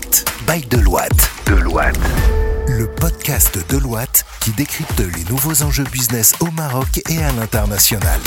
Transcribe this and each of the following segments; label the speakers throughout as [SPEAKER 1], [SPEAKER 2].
[SPEAKER 1] Impact by Deloitte. Deloitte. Le podcast Deloitte qui décrypte les nouveaux enjeux business au Maroc et à l'international.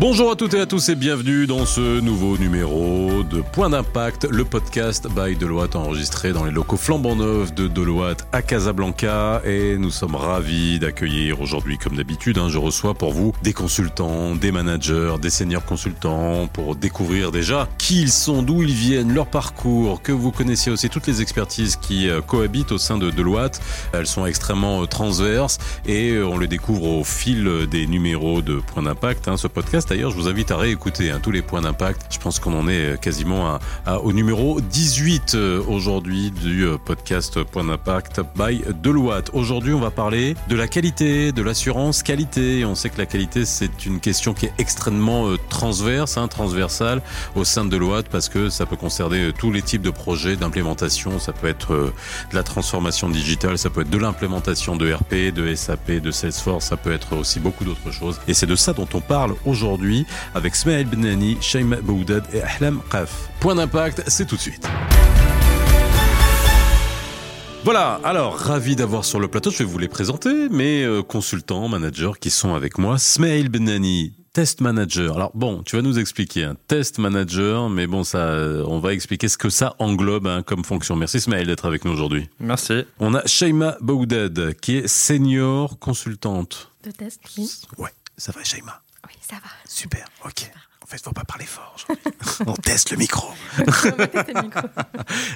[SPEAKER 2] Bonjour à toutes et à tous et bienvenue dans ce nouveau numéro de Point d'impact, le podcast by Deloitte enregistré dans les locaux flambant neufs de Deloitte à Casablanca et nous sommes ravis d'accueillir aujourd'hui comme d'habitude, hein, je reçois pour vous des consultants, des managers, des seniors consultants pour découvrir déjà qui ils sont, d'où ils viennent, leur parcours, que vous connaissiez aussi toutes les expertises qui euh, cohabitent au sein de Deloitte. Elles sont extrêmement transverses et euh, on les découvre au fil des numéros de Point d'impact, hein, ce podcast D'ailleurs, je vous invite à réécouter hein, tous les points d'impact. Je pense qu'on en est quasiment au numéro 18 euh, aujourd'hui du euh, podcast Point d'impact by Deloitte. Aujourd'hui, on va parler de la qualité, de l'assurance qualité. On sait que la qualité, c'est une question qui est extrêmement euh, transverse, hein, transversale au sein de Deloitte parce que ça peut concerner tous les types de projets d'implémentation. Ça peut être de la transformation digitale, ça peut être de l'implémentation de RP, de SAP, de Salesforce, ça peut être aussi beaucoup d'autres choses. Et c'est de ça dont on parle aujourd'hui avec Smaïl Benani, Shaima Boudad et Ahlam Qaf. Point d'impact, c'est tout de suite. Voilà, alors ravi d'avoir sur le plateau, je vais vous les présenter, mes euh, consultants, managers qui sont avec moi. Smaïl Benani, test manager. Alors bon, tu vas nous expliquer un test manager, mais bon, ça, on va expliquer ce que ça englobe hein, comme fonction. Merci Smaïl d'être avec nous aujourd'hui.
[SPEAKER 3] Merci.
[SPEAKER 2] On a Shaima Boudad qui est senior consultante.
[SPEAKER 4] De test, oui.
[SPEAKER 2] Ouais, ça va Shaima.
[SPEAKER 4] Oui, ça va.
[SPEAKER 2] Super, ok. En fait, faut pas parler fort. On teste le micro.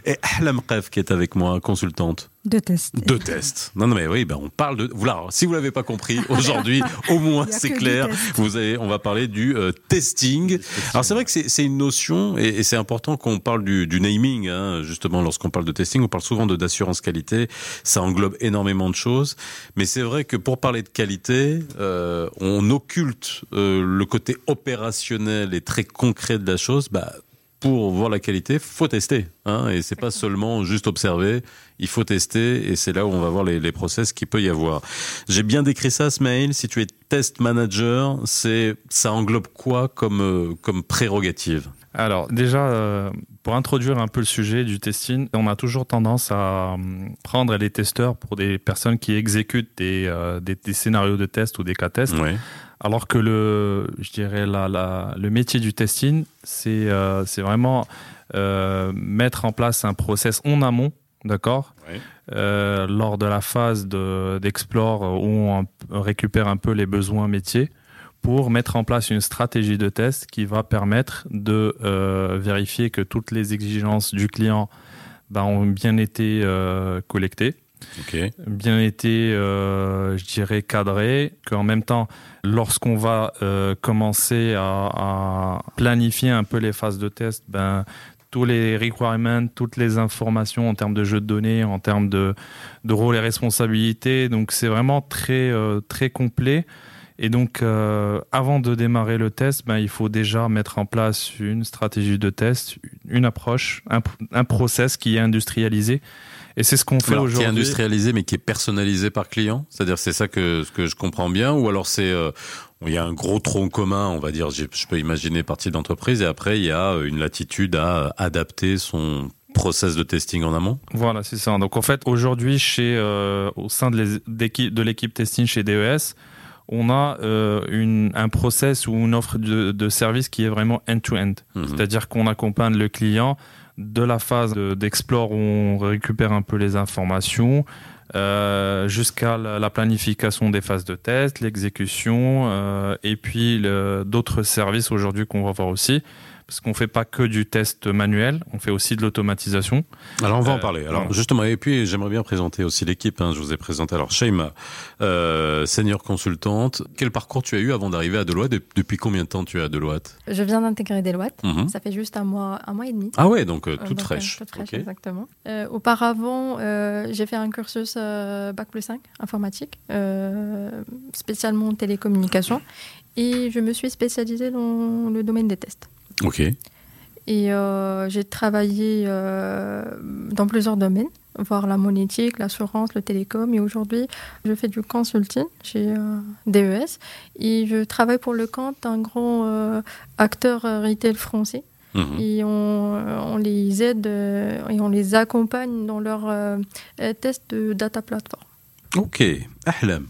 [SPEAKER 2] Et Ahlam Qef qui est avec moi, consultante.
[SPEAKER 4] Deux tests.
[SPEAKER 2] Deux tests. Non, non, mais oui, ben on parle de. Voilà, si vous l'avez pas compris aujourd'hui, au moins c'est clair. Vous avez, on va parler du euh, testing. Alors c'est vrai que c'est une notion et, c'est important qu'on parle du, du naming. Hein, justement, lorsqu'on parle de testing, on parle souvent de d'assurance qualité. Ça englobe énormément de choses, mais c'est vrai que pour parler de qualité, euh, on occulte euh, le côté opérationnel et très concret de la chose. Bah, pour voir la qualité, faut tester. Hein, et c'est pas seulement juste observer, il faut tester. Et c'est là où on va voir les, les process qu'il peut y avoir. J'ai bien décrit ça, Smail. Si tu es test manager, c'est ça englobe quoi comme euh, comme prérogative?
[SPEAKER 3] Alors déjà, euh, pour introduire un peu le sujet du testing, on a toujours tendance à euh, prendre les testeurs pour des personnes qui exécutent des, des, des scénarios de test ou des cas tests. Oui. Alors que le, je dirais la, la, le métier du testing, c'est euh, vraiment euh, mettre en place un process en amont, d'accord, euh, lors de la phase d'explore où on récupère un peu les besoins métiers pour mettre en place une stratégie de test qui va permettre de vérifier que toutes les exigences du client ben, ont bien été euh, bien été, euh, je dirais, cadré, qu'en même temps, lorsqu'on va euh, commencer à, planifier un peu les phases de test, ben, tous les requirements, toutes les informations en termes de jeux de données, en termes de, de rôles et responsabilités, donc c'est vraiment très, euh, très complet. Et donc, avant de démarrer le test, ben, il faut déjà mettre en place une stratégie de test, une approche, un process qui est industrialisé et c'est ce qu'on fait aujourd'hui.
[SPEAKER 2] Qui est industrialisé, mais qui est personnalisé par client. C'est-à-dire, c'est ça que ce que je comprends bien, ou alors c'est euh, il y a un gros tronc commun, on va dire. Je peux imaginer partie d'entreprise, et après il y a une latitude à adapter son process de testing en amont
[SPEAKER 3] Voilà, c'est ça. Donc en fait, aujourd'hui, chez euh, au sein de l'équipe testing chez DES, on a euh, une, un process ou une offre de, de service qui est vraiment end-to-end. Mhm. C'est-à-dire qu'on accompagne le client de la phase d'explore où on récupère un peu les informations euh, jusqu'à la, planification des phases de test, l'exécution euh, et puis d'autres services aujourd'hui qu'on va voir aussi parce qu'on fait pas que du test manuel, on fait aussi de l'automatisation.
[SPEAKER 2] Alors on va en euh, parler. Alors justement, et puis j'aimerais bien présenter aussi l'équipe. Hein, je vous ai présenté alors Sheima, euh, senior consultante. Quel parcours tu as eu avant d'arriver à Deloitte? Depuis combien de temps tu es à Deloitte?
[SPEAKER 4] Je viens d'intégrer Deloitte. Mhm. Ça fait juste un mois, un mois et demi.
[SPEAKER 2] Ah ouais, donc euh, toute fraîche.
[SPEAKER 4] Toute fraîche, exactement. auparavant, j'ai fait un cursus bac plus 5 informatique, spécialement télécommunication, et je me suis spécialisée dans le domaine des tests.
[SPEAKER 2] Ok.
[SPEAKER 4] Et euh, j'ai travaillé euh, dans plusieurs domaines, voire la monétique, l'assurance, le télécom. Et aujourd'hui, je fais du consulting chez euh, DES. Et je travaille pour le compte d'un grand acteur retail français. mhm. et on, les aide et on les accompagne dans leur test de data platform.
[SPEAKER 2] Ok, Ahlam.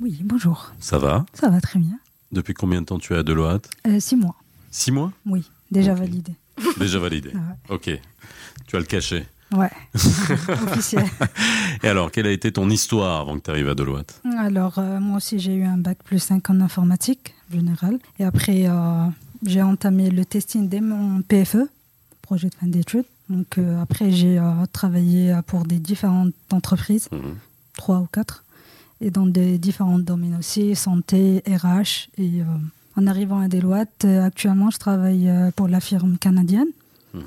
[SPEAKER 5] Oui, bonjour.
[SPEAKER 2] Ça va?
[SPEAKER 5] Ça va très bien.
[SPEAKER 2] Depuis combien de temps tu es à Deloitte?
[SPEAKER 5] Six mois.
[SPEAKER 2] Six mois
[SPEAKER 5] Oui, déjà validé.
[SPEAKER 2] Déjà validé. Ok. Tu as le cachet.
[SPEAKER 5] Ouais, officiel.
[SPEAKER 2] Et alors, quelle a été ton histoire avant que tu arrives à Deloitte?
[SPEAKER 5] Alors, euh, moi aussi, j'ai eu un bac plus 5 en informatique générale. Et après, euh, j'ai entamé le testing dès mon PFE, projet de fin d'études. Donc, euh, après, j'ai travaillé pour des différentes entreprises, mhm. trois ou quatre, et dans des différents domaines aussi, santé, RH. Et en arrivant à Deloitte, actuellement, je travaille pour la firme canadienne. Mhm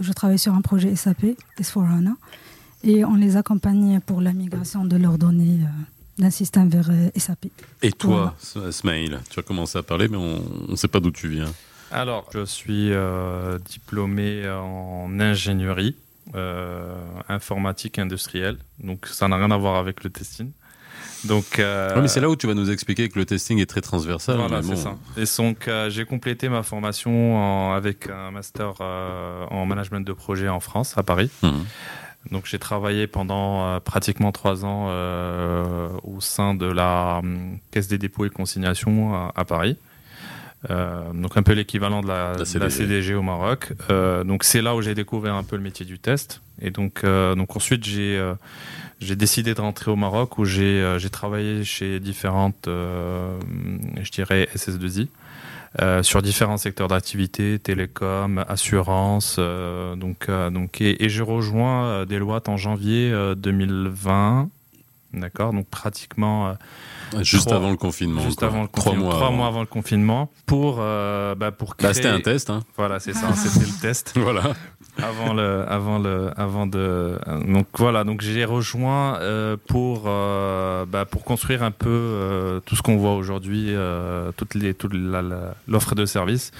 [SPEAKER 5] je travaille sur un projet SAP, S4HANA, et on les accompagne pour la migration de leurs données euh, d'un système vers euh, SAP.
[SPEAKER 2] Et toi, Smaïl, tu as commencé à parler, mais on ne sait pas d'où tu viens.
[SPEAKER 3] Alors, je suis euh, diplômé en ingénierie informatique industrielle, donc ça n'a rien à voir avec le testing.
[SPEAKER 2] Donc, euh, mais c'est là où tu vas nous expliquer que le testing est très transversal.
[SPEAKER 3] Voilà, c'est ça. Et donc, euh, j'ai complété ma formation avec un master euh, en management de projet en France, à Paris. Mhm. Donc, j'ai travaillé pendant pratiquement trois ans au sein de la Caisse des dépôts et consignations à, Paris. Donc un peu l'équivalent de la, CDG. au Maroc. donc c'est là où j'ai découvert un peu le métier du test. Et donc, donc ensuite j'ai j'ai décidé de rentrer au Maroc où j'ai euh, travaillé chez différentes, euh, je dirais, SS2I. Euh, sur différents secteurs d'activité, télécom, assurance, donc donc et, et j'ai rejoint Deloitte en janvier 2020, d'accord, donc pratiquement
[SPEAKER 2] Juste avant le confinement.
[SPEAKER 3] Juste avant le confinement. Trois mois, avant. le confinement. Pour, bah, pour
[SPEAKER 2] créer... Bah, c'était un test. Hein.
[SPEAKER 3] Voilà, c'est ça, c'était le test.
[SPEAKER 2] voilà
[SPEAKER 3] avant le, avant le, avant de. Donc voilà, donc j'ai rejoint euh, pour, euh, bah, pour construire un peu euh, tout ce qu'on voit aujourd'hui, toute les, toute l'offre de services.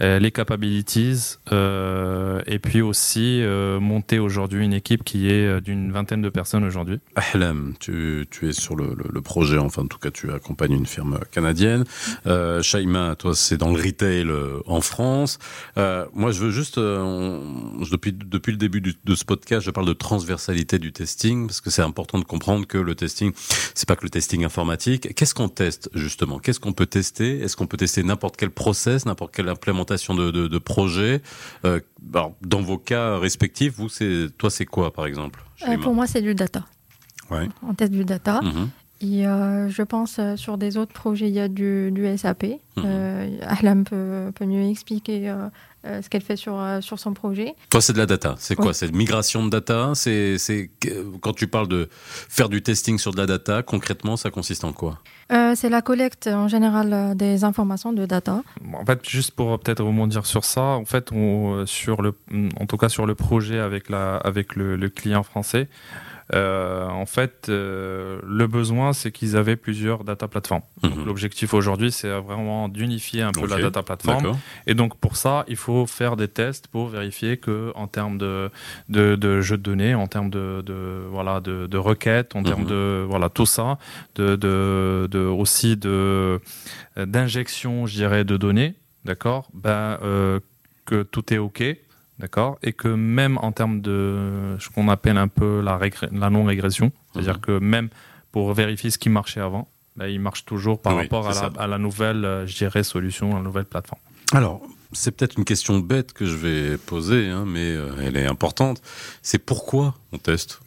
[SPEAKER 3] Euh, les capabilities, euh, et puis aussi euh, monter aujourd'hui une équipe qui est d'une vingtaine de personnes aujourd'hui.
[SPEAKER 2] Ahlam, tu, es sur le, le, projet, enfin en tout cas tu accompagnes une firme canadienne. Euh, Shaima, toi c'est dans le retail en France. moi je veux juste, depuis, depuis le début de ce podcast, je parle de transversalité du testing, parce que c'est important de comprendre que le testing, c'est pas que le testing informatique. Qu'est-ce qu'on teste justement? Qu'est-ce qu'on peut tester? Est-ce qu'on peut tester n'importe quel process, n'importe quelle implémentation de, de, projets. Euh, dans vos cas respectifs, vous, c'est toi, c'est quoi, par exemple
[SPEAKER 4] euh, Pour moi, c'est du data.
[SPEAKER 2] Ouais.
[SPEAKER 4] On teste du data. Mhm. Et euh, je pense sur des autres projets, il y a du, du SAP. Mhm. Ahlam peut, peut, mieux expliquer ce qu'elle fait sur, sur son projet.
[SPEAKER 2] Toi, c'est de la data. C'est quoi? C'est migration de data? C'est quand tu parles de faire du testing sur de la data, concrètement, ça consiste en quoi?
[SPEAKER 4] Euh, c'est la collecte en général euh, des informations de data.
[SPEAKER 3] En fait, juste pour peut-être rebondir sur ça, en fait, on, sur le, en tout cas sur le projet avec la, avec le, le client français, euh, en fait, euh, le besoin, c'est qu'ils avaient plusieurs data platforms. Mhm. L'objectif aujourd'hui, c'est vraiment d'unifier un peu la data platform. Et donc, pour ça, il faut faire des tests pour vérifier que, en termes de, de, de jeux de données, en termes de, de voilà, de, de, requêtes, en termes mhm. de, voilà, tout ça, de aussi de, d'injection, je dirais, de données, d'accord, ben, euh, que tout est OK D'accord Et que même en termes de ce qu'on appelle un peu la, la non-régression, c'est-à-dire mhm. que même pour vérifier ce qui marchait avant, bah, il marche toujours par rapport à la, nouvelle, euh, je dirais, solution, à la nouvelle plateforme.
[SPEAKER 2] Alors, c'est peut-être une question bête que je vais poser, hein, mais euh, elle est importante. C'est pourquoi on teste?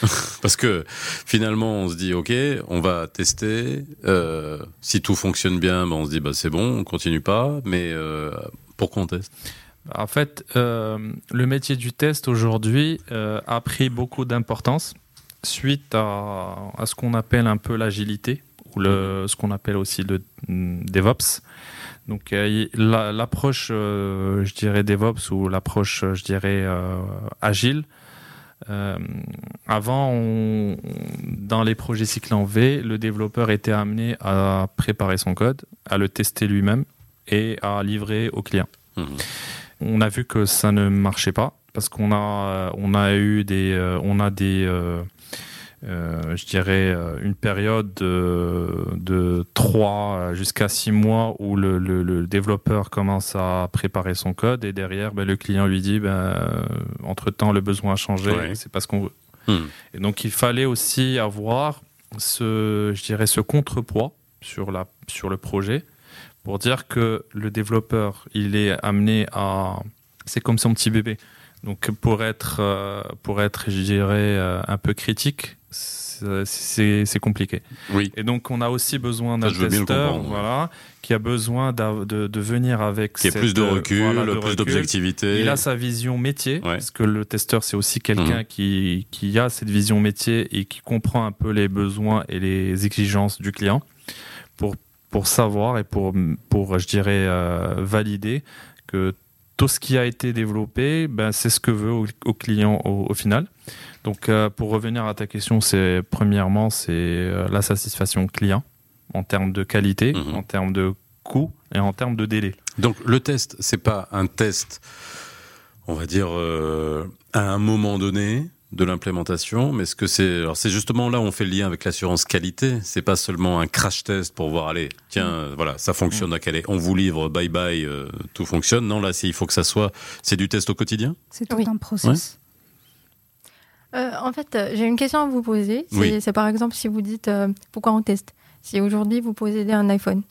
[SPEAKER 2] Parce que finalement, on se dit, ok, on va tester. Euh, si tout fonctionne bien, ben, on se dit, bah c'est bon, on continue pas. Mais pourquoi on teste?
[SPEAKER 3] En fait, euh, le métier du test aujourd'hui euh, a pris beaucoup d'importance suite à, ce qu'on appelle un peu l'agilité ou ce qu'on appelle aussi le mm, DevOps. Donc euh, l'approche, je dirais DevOps ou l'approche, je dirais agile. avant, dans les projets cycle en V, le développeur était amené à préparer son code, à le tester lui-même et à livrer au client. Mmh. On a vu que ça ne marchait pas parce qu'on a, on a eu des, euh, on a des, euh, euh, je dirais, euh, une période de, de 3 jusqu'à 6 mois où le, le, développeur commence à préparer son code et derrière, ben, le client lui dit, ben, entre-temps, le besoin a changé, c'est pas ce qu'on veut. Hmm. Et donc, il fallait aussi avoir ce, je dirais, ce contrepoids sur, la, sur le projet pour dire que le développeur, il est amené à... C'est comme son petit bébé. Donc pour être, pour être je dirais, un peu critique, c'est compliqué.
[SPEAKER 2] Oui.
[SPEAKER 3] Et donc, on a aussi besoin d'un testeur, voilà, qui a besoin de, de, venir avec
[SPEAKER 2] qui a plus de recul, plus d'objectivité.
[SPEAKER 3] Il a sa vision métier, parce que le testeur, c'est aussi quelqu'un mhm. qui, qui a cette vision métier et qui comprend un peu les besoins et les exigences du client pour pour savoir et pour pour je dirais euh, valider que tout ce qui a été développé, ben, c'est ce que veut au, client au, final. Donc, euh, pour revenir à ta question, c'est premièrement, c'est euh, la satisfaction client en termes de qualité, mhm. en termes de coût et en termes de délai.
[SPEAKER 2] Donc, le test, c'est pas un test, on va dire, à un moment donné de l'implémentation, mais ce que c'est, alors c'est justement là où on fait le lien avec l'assurance qualité. C'est pas seulement un crash test pour voir, allez, tiens, mm. voilà, ça fonctionne mm. à quel on vous livre, bye bye, tout fonctionne. Non, là, il faut que ça soit, c'est du test au quotidien?
[SPEAKER 5] C'est tout un process.
[SPEAKER 4] Euh, en fait, euh, j'ai une question à vous poser. C'est par exemple si vous dites euh, pourquoi on teste? Si aujourd'hui vous possédez un iPhone,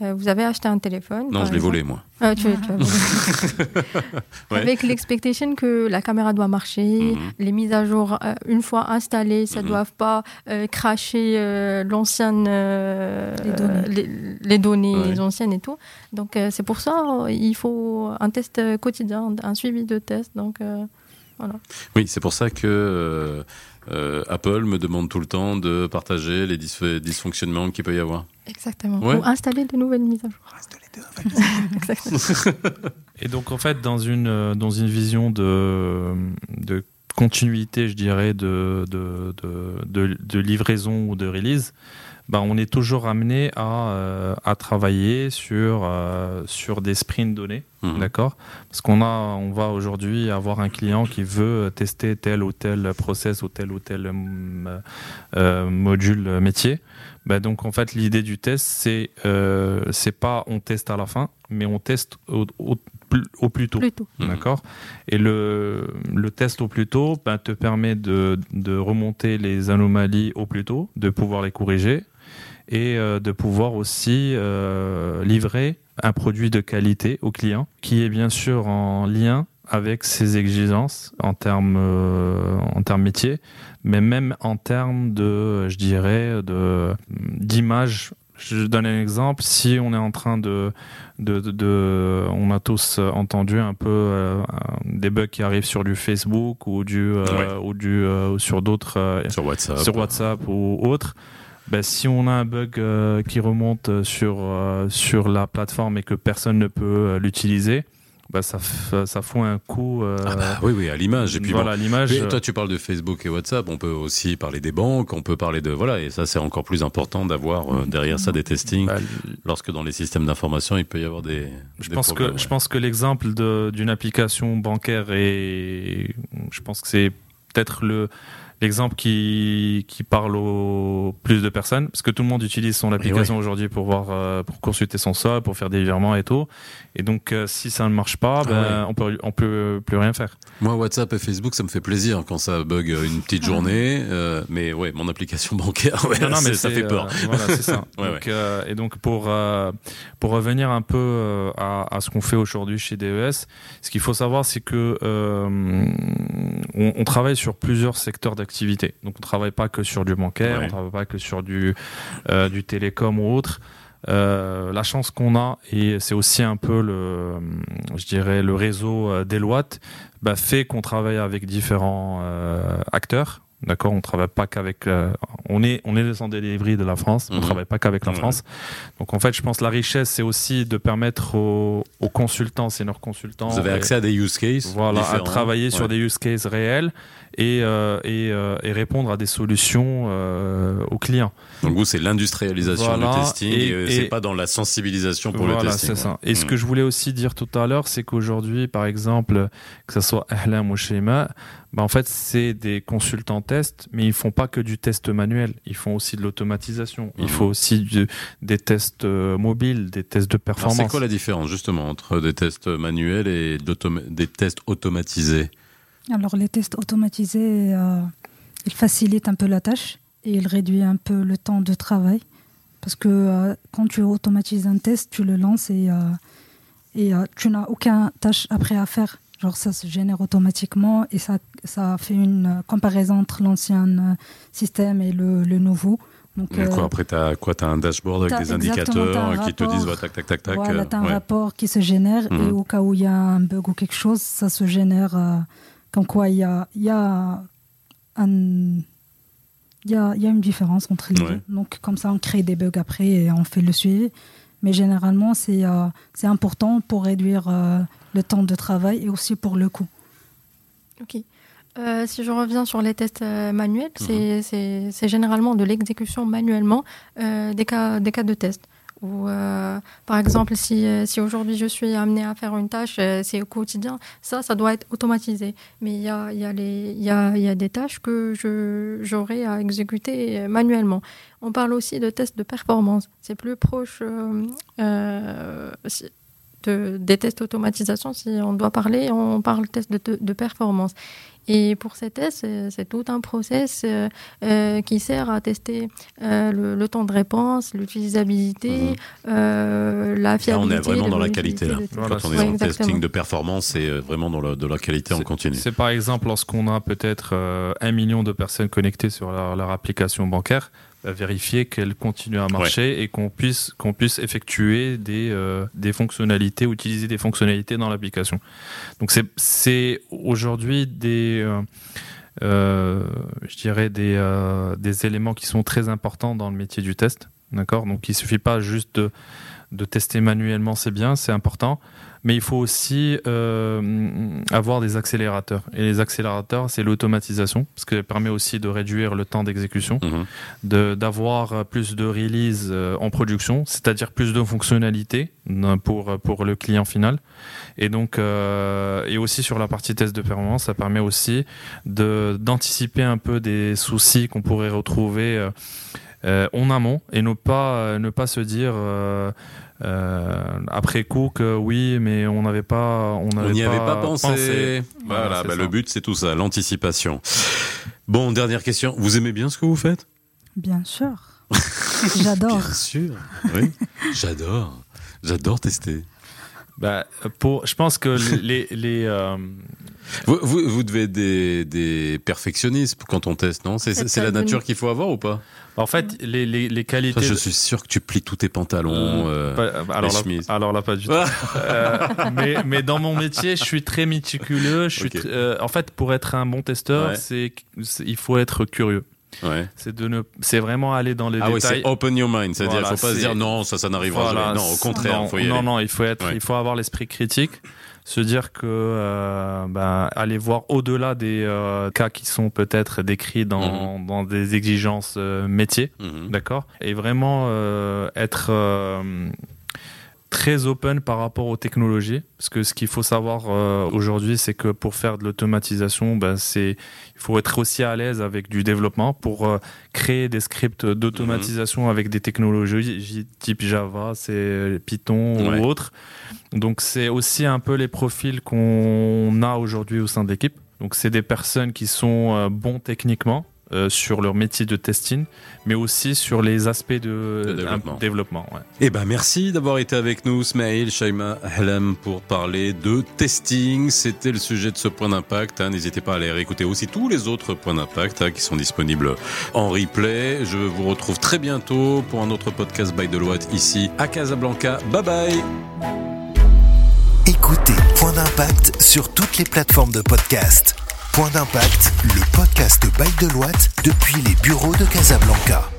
[SPEAKER 4] vous avez acheté un téléphone.
[SPEAKER 2] Non, je l'ai volé moi.
[SPEAKER 4] Ah, tu, Avec l'expectation que la caméra doit marcher, mhm. les mises à jour une fois installées, ça ne mhm. doivent pas cracher l'ancienne, les données, les, anciennes et tout. Donc c'est pour ça il faut un test quotidien, un suivi de test. Donc
[SPEAKER 2] oui, c'est pour ça que euh, Apple me demande tout le temps de partager les dysfonctionnements qu'il peut y avoir.
[SPEAKER 4] Exactement. Ou installer de nouvelles mises à jour.
[SPEAKER 3] Installer Et donc en fait, dans une euh, dans une vision de de continuité, je dirais, de de, de, de livraison ou de release, bah, on est toujours amené à, euh, à travailler sur, euh, sur des sprints donnés. Mhm. D'accord? Parce qu'on a, on va aujourd'hui avoir un client qui veut tester tel ou tel process ou tel ou tel euh, module métier. Bah, donc en fait l'idée du test c'est c'est pas on teste à la fin mais on teste au, au, plus tôt,
[SPEAKER 4] mhm.
[SPEAKER 3] d'accord? Et le, le test au plus tôt bah, te permet de, de remonter les anomalies au plus tôt de pouvoir les corriger et euh, de pouvoir aussi euh, livrer un produit de qualité au client qui est bien sûr en lien avec ses exigences en termes euh, en termes métier, mais même en termes de, je dirais, de d'image. Je donne un exemple. Si on est en train de, de, de, on a tous entendu un peu des bugs qui arrivent sur du Facebook ou du ou du sur d'autres
[SPEAKER 2] sur WhatsApp,
[SPEAKER 3] sur WhatsApp ou autres ben, si on a un bug euh, qui remonte euh, sur, euh, sur la plateforme et que personne ne peut l'utiliser, bah ça, ça fout un coup.
[SPEAKER 2] ah bah oui, oui, à l'image. Et puis
[SPEAKER 3] voilà, l'image.
[SPEAKER 2] toi, tu parles de Facebook et WhatsApp. On peut aussi parler des banques. On peut parler de voilà. Et ça, c'est encore plus important d'avoir derrière ça des testings. Bah, lorsque dans les systèmes d'information, il peut y avoir des.
[SPEAKER 3] Je pense que je pense que l'exemple d'une application bancaire est. Je pense que c'est peut-être le l'exemple qui, qui parle au plus de personnes, parce que tout le monde utilise son application aujourd'hui pour voir, euh, pour consulter son solde, pour faire des virements et tout. Et donc, euh, si ça ne marche pas, ah ben, on peut, on peut plus rien faire.
[SPEAKER 2] Moi, WhatsApp et Facebook, ça me fait plaisir quand ça bug une petite ah. journée. Euh, mais ouais, mon application bancaire, ouais, non, mais ça fait peur.
[SPEAKER 3] voilà, c'est ça. donc, et donc, pour, pour revenir un peu à, à ce qu'on fait aujourd'hui chez DES, ce qu'il faut savoir, c'est que on, on, travaille sur plusieurs secteurs d'activité donc on travaille pas que sur du bancaire, on travaille pas que sur du, euh, du télécom ou autre. Euh, la chance qu'on a, et c'est aussi un peu le, je dirais, le réseau euh, Deloitte, bah, fait qu'on travaille avec différents acteurs. D'accord, on travaille pas qu'avec. on est on est sans delivery de la France. On mhm. travaille pas qu'avec la France. Donc en fait, je pense que la richesse, c'est aussi de permettre aux, consultants, c'est leurs consultants.
[SPEAKER 2] Vous avez accès à des use cases.
[SPEAKER 3] Voilà, à travailler sur des use cases réels et, euh, et, euh, et, répondre à des solutions euh, aux clients.
[SPEAKER 2] Donc vous, c'est l'industrialisation du testing, et, c'est pas dans la sensibilisation pour le testing.
[SPEAKER 3] c'est ça. Et ce hmm. que je voulais aussi dire tout à l'heure, c'est qu'aujourd'hui, par exemple, que ce soit Ahlam ou Shema, bah en fait, c'est des consultants test, mais ils font pas que du test manuel. Ils font aussi de l'automatisation. Il mhm. faut aussi des tests euh, mobiles, des tests de performance.
[SPEAKER 2] C'est quoi la différence justement entre des tests manuels et des tests automatisés?
[SPEAKER 5] Alors les tests automatisés, euh, ils facilitent un peu la tâche et ils réduisent un peu le temps de travail. Parce que euh, quand tu automatises un test, tu le lances et, et tu n'as aucun tâche après à faire. Genre ça se génère automatiquement et ça, ça fait une comparaison entre l'ancien euh, système et le, le nouveau.
[SPEAKER 2] Donc, euh, après, tu as quoi as un dashboard avec des indicateurs qui te disent tac, tac, tac, tac.
[SPEAKER 5] Voilà, tu as un rapport qui se génère et mhm. au cas où il y a un bug ou quelque chose, ça se génère euh, comme quoi il y a, y, a un, y, a, y a une différence entre les deux. Donc comme ça, on crée des bugs après et on fait le suivi. Mais généralement, c'est c'est important pour réduire le temps de travail et aussi pour le coût.
[SPEAKER 4] Ok. Euh, si je reviens sur les tests euh, manuels, mhm. c'est généralement de l'exécution manuellement euh, des, cas, des cas de test. Ou, par exemple, si, si aujourd'hui je suis amené à faire une tâche, c'est au quotidien, ça, ça doit être automatisé. Mais il y a, y, a y, a, y a des tâches que j'aurai à exécuter manuellement. On parle aussi de tests de performance. C'est plus proche des tests d'automatisation, si on doit parler, on parle test de, de performance. Et pour ces tests, c'est tout un process euh, euh, qui sert à tester euh, le, temps de réponse, l'utilisabilité, mhm. la fiabilité.
[SPEAKER 2] on est vraiment dans la qualité là. Quand on est en testing de performance, c'est vraiment dans la, de la qualité en continu.
[SPEAKER 3] C'est par exemple lorsqu'on a peut-être un million de personnes connectées sur leur application bancaire vérifier qu'elle continue à marcher et qu'on puisse qu'on puisse effectuer des euh, des fonctionnalités, utiliser des fonctionnalités dans l'application. Donc c'est c'est aujourd'hui des euh, euh, je dirais des des éléments qui sont très importants dans le métier du test, d'accord? Donc il suffit pas juste de de tester manuellement, c'est bien, c'est important, mais il faut aussi euh, avoir des accélérateurs. Et les accélérateurs, c'est l'automatisation, parce que ça permet aussi de réduire le temps d'exécution, mhm. d'avoir plus de release euh, en production, c'est-à-dire plus de fonctionnalités euh, pour, pour le client final. Et donc, et aussi sur la partie test de performance, ça permet aussi d'anticiper un peu des soucis qu'on pourrait retrouver en amont et ne pas, ne pas se dire euh, après coup que oui, mais on n'avait pas,
[SPEAKER 2] on n'y avait pas pensé. Voilà, bah, le but c'est tout ça, l'anticipation. Bon, dernière question. Vous aimez bien ce que vous faites?
[SPEAKER 5] Bien sûr. J'adore.
[SPEAKER 2] Bien sûr. Oui, j'adore. J'adore tester.
[SPEAKER 3] Bah, pour, je pense que les, les, euh,
[SPEAKER 2] vous, vous, vous, devez être des, des perfectionnistes quand on teste, non? C'est la nature qu'il faut avoir ou pas?
[SPEAKER 3] En fait, les, les, les qualités.
[SPEAKER 2] je suis sûr que tu plies tous tes pantalons, euh,
[SPEAKER 3] euh alors, là, alors là, pas du tout. euh, mais, mais dans mon métier, je suis très méticuleux. Je suis euh, en fait, pour être un bon testeur, c'est il faut être curieux. Ouais. C'est de ne, c'est vraiment aller dans les
[SPEAKER 2] ah
[SPEAKER 3] détails.
[SPEAKER 2] Ah oui, c'est open your mind, c'est-à-dire, il faut pas se dire non, ça, ça n'arrivera jamais. Non, au contraire,
[SPEAKER 3] non,
[SPEAKER 2] faut y
[SPEAKER 3] non,
[SPEAKER 2] aller.
[SPEAKER 3] non, il faut être, il faut avoir l'esprit critique, se dire que, euh, bah, aller voir au-delà des euh, cas qui sont peut-être décrits dans, mhm. dans des exigences euh, métiers, mhm. d'accord, et vraiment euh, être très open par rapport aux technologies parce que ce qu'il faut savoir euh, aujourd'hui c'est que pour faire de l'automatisation ben, c'est il faut être aussi à l'aise avec du développement pour euh, créer des scripts d'automatisation mhm. avec des technologies type Java c'est Python ou autre. Donc c'est aussi un peu les profils qu'on a aujourd'hui au sein de l'équipe. Donc c'est des personnes qui sont euh, bons techniquement euh, sur leur métier de testing, mais aussi sur les aspects de, développement. développement ouais.
[SPEAKER 2] Eh ben merci d'avoir été avec nous, Smaïl, Shaima, Helem, pour parler de testing. C'était le sujet de ce point d'impact. Hein. N'hésitez pas à aller réécouter aussi tous les autres points d'impact hein, qui sont disponibles en replay. Je vous retrouve très bientôt pour un autre podcast by Deloitte ici à Casablanca. Bye bye.
[SPEAKER 1] Écoutez Point d'impact sur toutes les plateformes de podcast. Point d'impact, le podcast Bail de Loite depuis les bureaux de Casablanca.